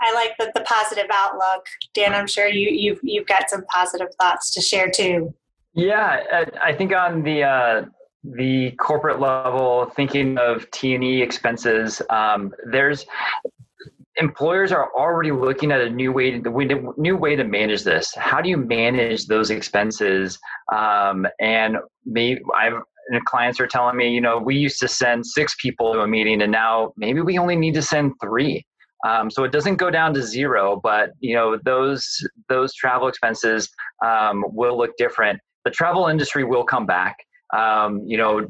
I like the, the positive outlook. Dan, I'm sure you, you've, you've got some positive thoughts to share too. Yeah, I think on the uh, the corporate level, thinking of T and E expenses, um, there's employers are already looking at a new way to new way to manage this. How do you manage those expenses? Um, and me, I've and clients are telling me, you know, we used to send six people to a meeting, and now maybe we only need to send three. Um, so it doesn't go down to zero, but you know those those travel expenses um, will look different. The travel industry will come back. Um, you know,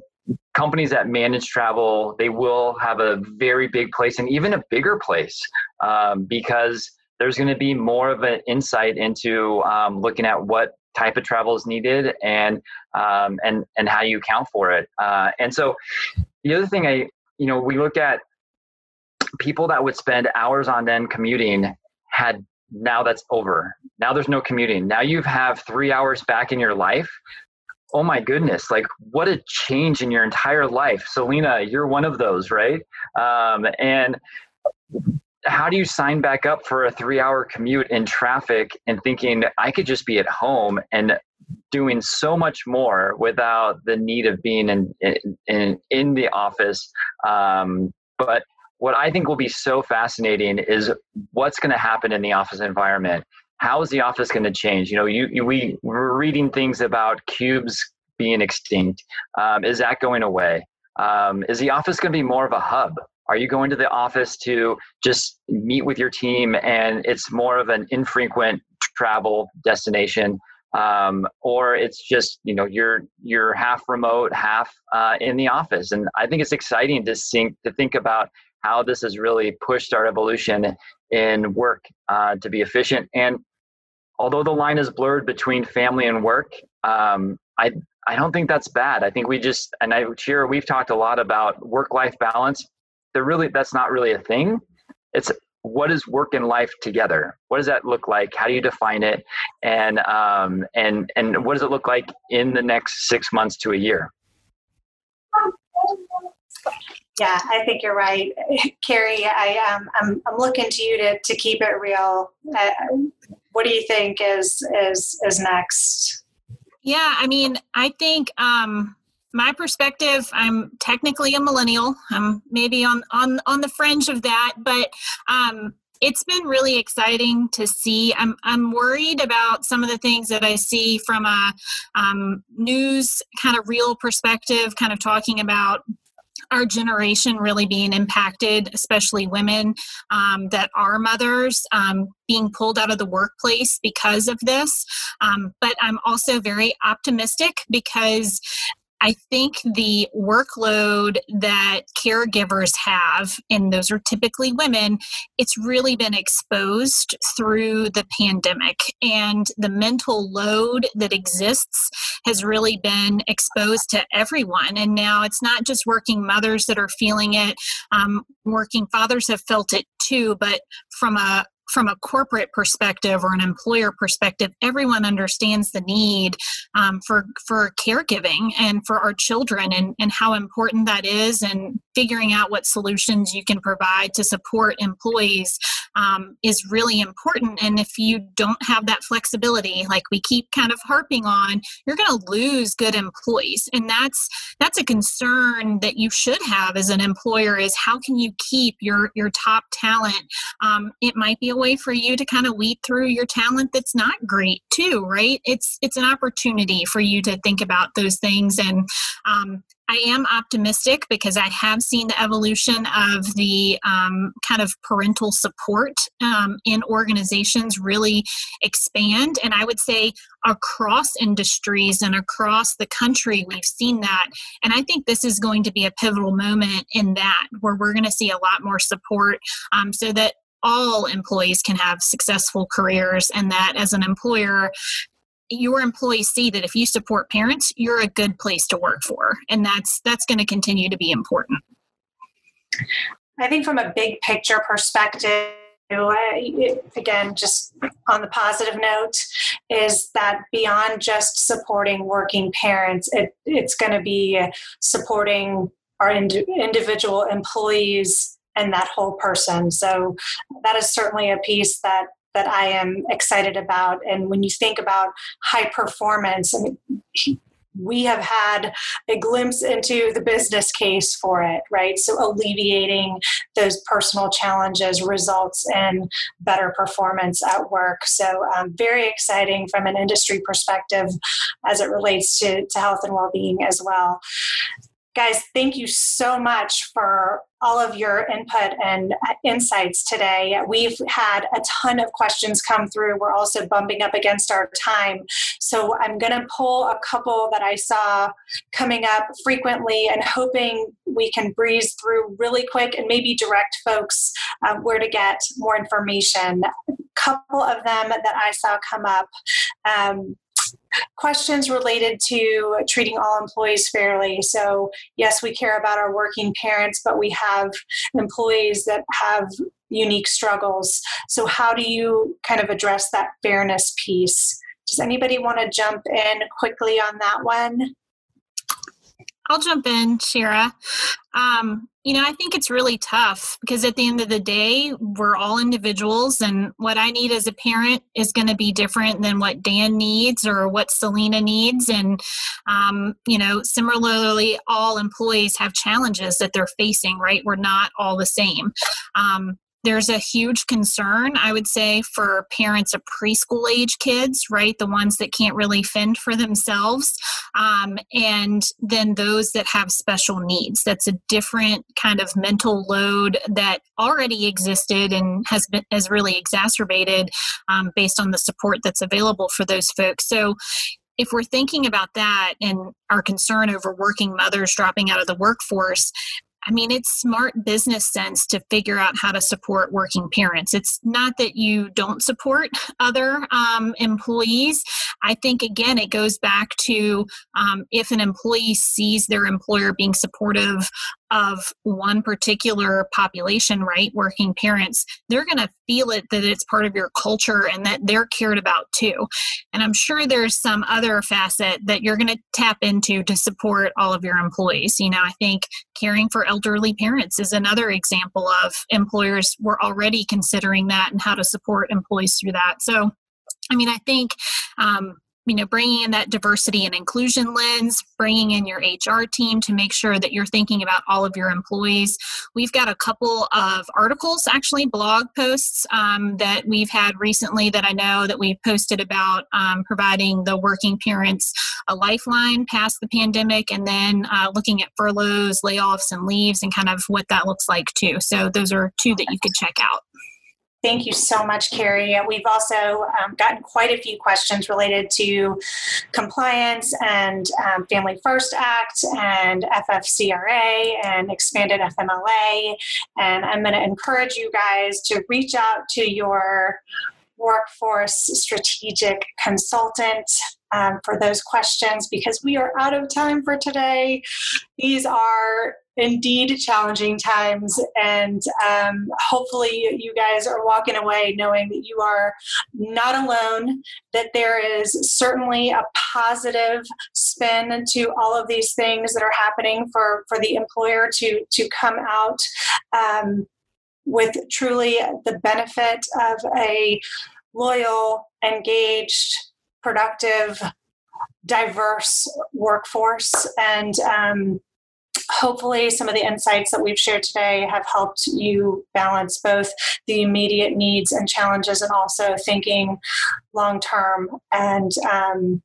companies that manage travel they will have a very big place and even a bigger place um, because there's going to be more of an insight into um, looking at what type of travel is needed and um, and and how you account for it. Uh, and so the other thing I you know we look at people that would spend hours on end commuting had now that's over. Now there's no commuting. Now you have three hours back in your life. Oh my goodness, like what a change in your entire life. Selena, you're one of those, right? Um, and how do you sign back up for a three hour commute in traffic and thinking I could just be at home and doing so much more without the need of being in in, in the office um, but what I think will be so fascinating is what's going to happen in the office environment. How is the office going to change? You know, you, you we we're reading things about cubes being extinct. Um, is that going away? Um, is the office going to be more of a hub? Are you going to the office to just meet with your team and it's more of an infrequent travel destination? Um, or it's just you know you're you're half remote, half uh, in the office, and I think it's exciting to think to think about how this has really pushed our evolution in work uh, to be efficient. And although the line is blurred between family and work, um, I I don't think that's bad. I think we just and I here we've talked a lot about work life balance. There really that's not really a thing. It's what is work and life together? What does that look like? How do you define it? And um, and and what does it look like in the next six months to a year? Yeah, I think you're right, Carrie. I um, I'm I'm looking to you to to keep it real. Uh, what do you think is is is next? Yeah, I mean, I think um, my perspective. I'm technically a millennial. I'm maybe on on on the fringe of that, but um, it's been really exciting to see. I'm I'm worried about some of the things that I see from a um, news kind of real perspective, kind of talking about our generation really being impacted, especially women um, that are mothers, um, being pulled out of the workplace because of this. Um, but I'm also very optimistic because I think the workload that caregivers have, and those are typically women, it's really been exposed through the pandemic. And the mental load that exists has really been exposed to everyone. And now it's not just working mothers that are feeling it, um, working fathers have felt it too, but from a from a corporate perspective or an employer perspective, everyone understands the need um, for for caregiving and for our children and, and how important that is and figuring out what solutions you can provide to support employees um, is really important. And if you don't have that flexibility, like we keep kind of harping on, you're going to lose good employees, and that's that's a concern that you should have as an employer. Is how can you keep your your top talent? Um, it might be a way for you to kind of weed through your talent that's not great too, right? It's it's an opportunity for you to think about those things and um, I am optimistic because I have seen the evolution of the um, kind of parental support um, in organizations really expand. And I would say across industries and across the country, we've seen that. And I think this is going to be a pivotal moment in that where we're going to see a lot more support um, so that all employees can have successful careers and that as an employer your employees see that if you support parents you're a good place to work for. And that's that's going to continue to be important. I think from a big picture perspective again just on the positive note is that beyond just supporting working parents it, it's going to be supporting our ind- individual employees and that whole person so that is certainly a piece that that I am excited about. And when you think about high performance, I mean, we have had a glimpse into the business case for it, right? So alleviating those personal challenges results in better performance at work. So um, very exciting from an industry perspective as it relates to, to health and well-being as well. Guys, thank you so much for all of your input and insights today. We've had a ton of questions come through. We're also bumping up against our time. So I'm going to pull a couple that I saw coming up frequently and hoping we can breeze through really quick and maybe direct folks uh, where to get more information. A couple of them that I saw come up. Um, questions related to treating all employees fairly. So, yes, we care about our working parents, but we have employees that have unique struggles. So, how do you kind of address that fairness piece? Does anybody want to jump in quickly on that one? I'll jump in, Shira. Um, you know, I think it's really tough because at the end of the day, we're all individuals, and what I need as a parent is going to be different than what Dan needs or what Selena needs. And, um, you know, similarly, all employees have challenges that they're facing, right? We're not all the same. Um, there's a huge concern, I would say, for parents of preschool age kids, right? The ones that can't really fend for themselves. Um, and then those that have special needs. That's a different kind of mental load that already existed and has been has really exacerbated um, based on the support that's available for those folks. So if we're thinking about that and our concern over working mothers dropping out of the workforce, I mean, it's smart business sense to figure out how to support working parents. It's not that you don't support other um, employees. I think, again, it goes back to um, if an employee sees their employer being supportive of one particular population, right, working parents, they're going to feel it that it's part of your culture and that they're cared about too. And I'm sure there's some other facet that you're going to tap into to support all of your employees. You know, I think caring for elderly parents is another example of employers were already considering that and how to support employees through that. So, I mean, I think um, you know bringing in that diversity and inclusion lens bringing in your hr team to make sure that you're thinking about all of your employees. We've got a couple of articles actually blog posts um, that we've had recently that i know that we've posted about um, providing the working parents a lifeline past the pandemic and then uh, looking at furloughs layoffs and leaves and kind of what that looks like too. So those are two that you could check out Thank you so much, Carrie. We've also um, gotten quite a few questions related to compliance and um, Family First Act and FFCRA and expanded FMLA. And I'm going to encourage you guys to reach out to your workforce strategic consultant um, for those questions because we are out of time for today. These are indeed challenging times, and um, hopefully, you guys are walking away knowing that you are not alone, that there is certainly a positive spin to all of these things that are happening for, for the employer to, to come out. Um, with truly the benefit of a loyal, engaged, productive, diverse workforce. And um, hopefully, some of the insights that we've shared today have helped you balance both the immediate needs and challenges and also thinking long term and um,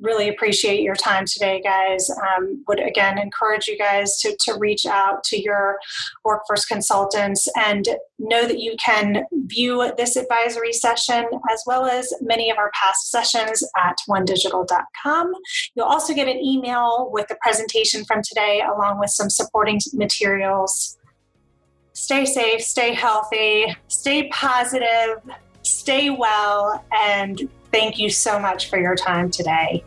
really appreciate your time today, guys. Um, would again encourage you guys to, to reach out to your workforce consultants and know that you can view this advisory session as well as many of our past sessions at onedigital.com. You'll also get an email with the presentation from today along with some supporting materials. Stay safe, stay healthy, stay positive, stay well, and thank you so much for your time today.